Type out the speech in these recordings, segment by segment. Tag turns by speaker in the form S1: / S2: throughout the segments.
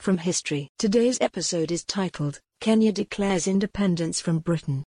S1: from history. Today's episode is titled, Kenya Declares Independence from Britain.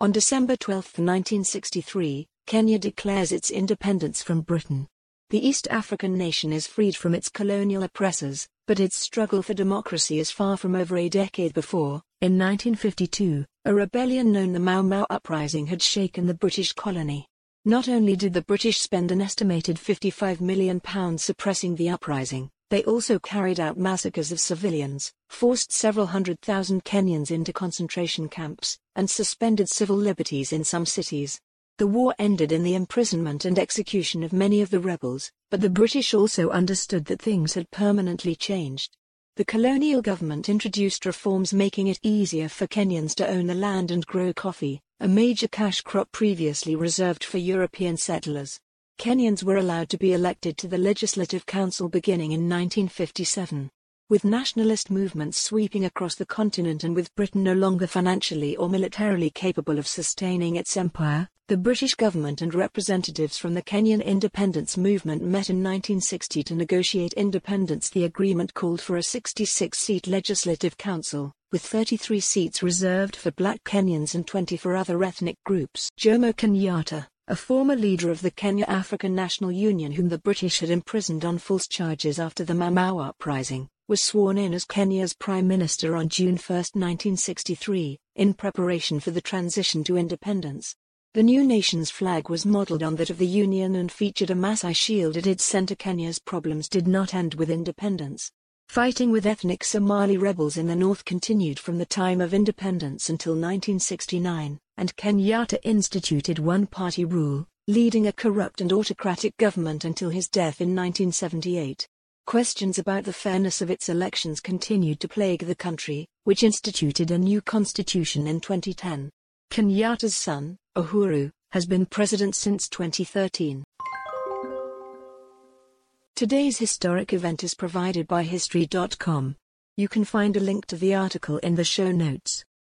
S1: On December 12, 1963, Kenya declares its independence from Britain. The East African nation is freed from its colonial oppressors, but its struggle for democracy is far from over a decade before. In 1952, a rebellion known the Mau Mau Uprising had shaken the British colony. Not only did the British spend an estimated £55 million suppressing the uprising, they also carried out massacres of civilians, forced several hundred thousand Kenyans into concentration camps, and suspended civil liberties in some cities. The war ended in the imprisonment and execution of many of the rebels, but the British also understood that things had permanently changed. The colonial government introduced reforms making it easier for Kenyans to own the land and grow coffee, a major cash crop previously reserved for European settlers. Kenyans were allowed to be elected to the Legislative Council beginning in 1957. With nationalist movements sweeping across the continent and with Britain no longer financially or militarily capable of sustaining its empire, the British government and representatives from the Kenyan independence movement met in 1960 to negotiate independence. The agreement called for a 66 seat legislative council, with 33 seats reserved for black Kenyans and 20 for other ethnic groups. Jomo Kenyatta, a former leader of the Kenya African National Union whom the British had imprisoned on false charges after the Mau uprising, was sworn in as Kenya's Prime Minister on June 1, 1963, in preparation for the transition to independence. The new nation's flag was modelled on that of the Union and featured a Maasai shield at its centre. Kenya's problems did not end with independence. Fighting with ethnic Somali rebels in the north continued from the time of independence until 1969, and Kenyatta instituted one-party rule, leading a corrupt and autocratic government until his death in 1978. Questions about the fairness of its elections continued to plague the country, which instituted a new constitution in 2010. Kenyatta's son, Uhuru, has been president since 2013. Today's historic event is provided by History.com. You can find a link to the article in the show notes.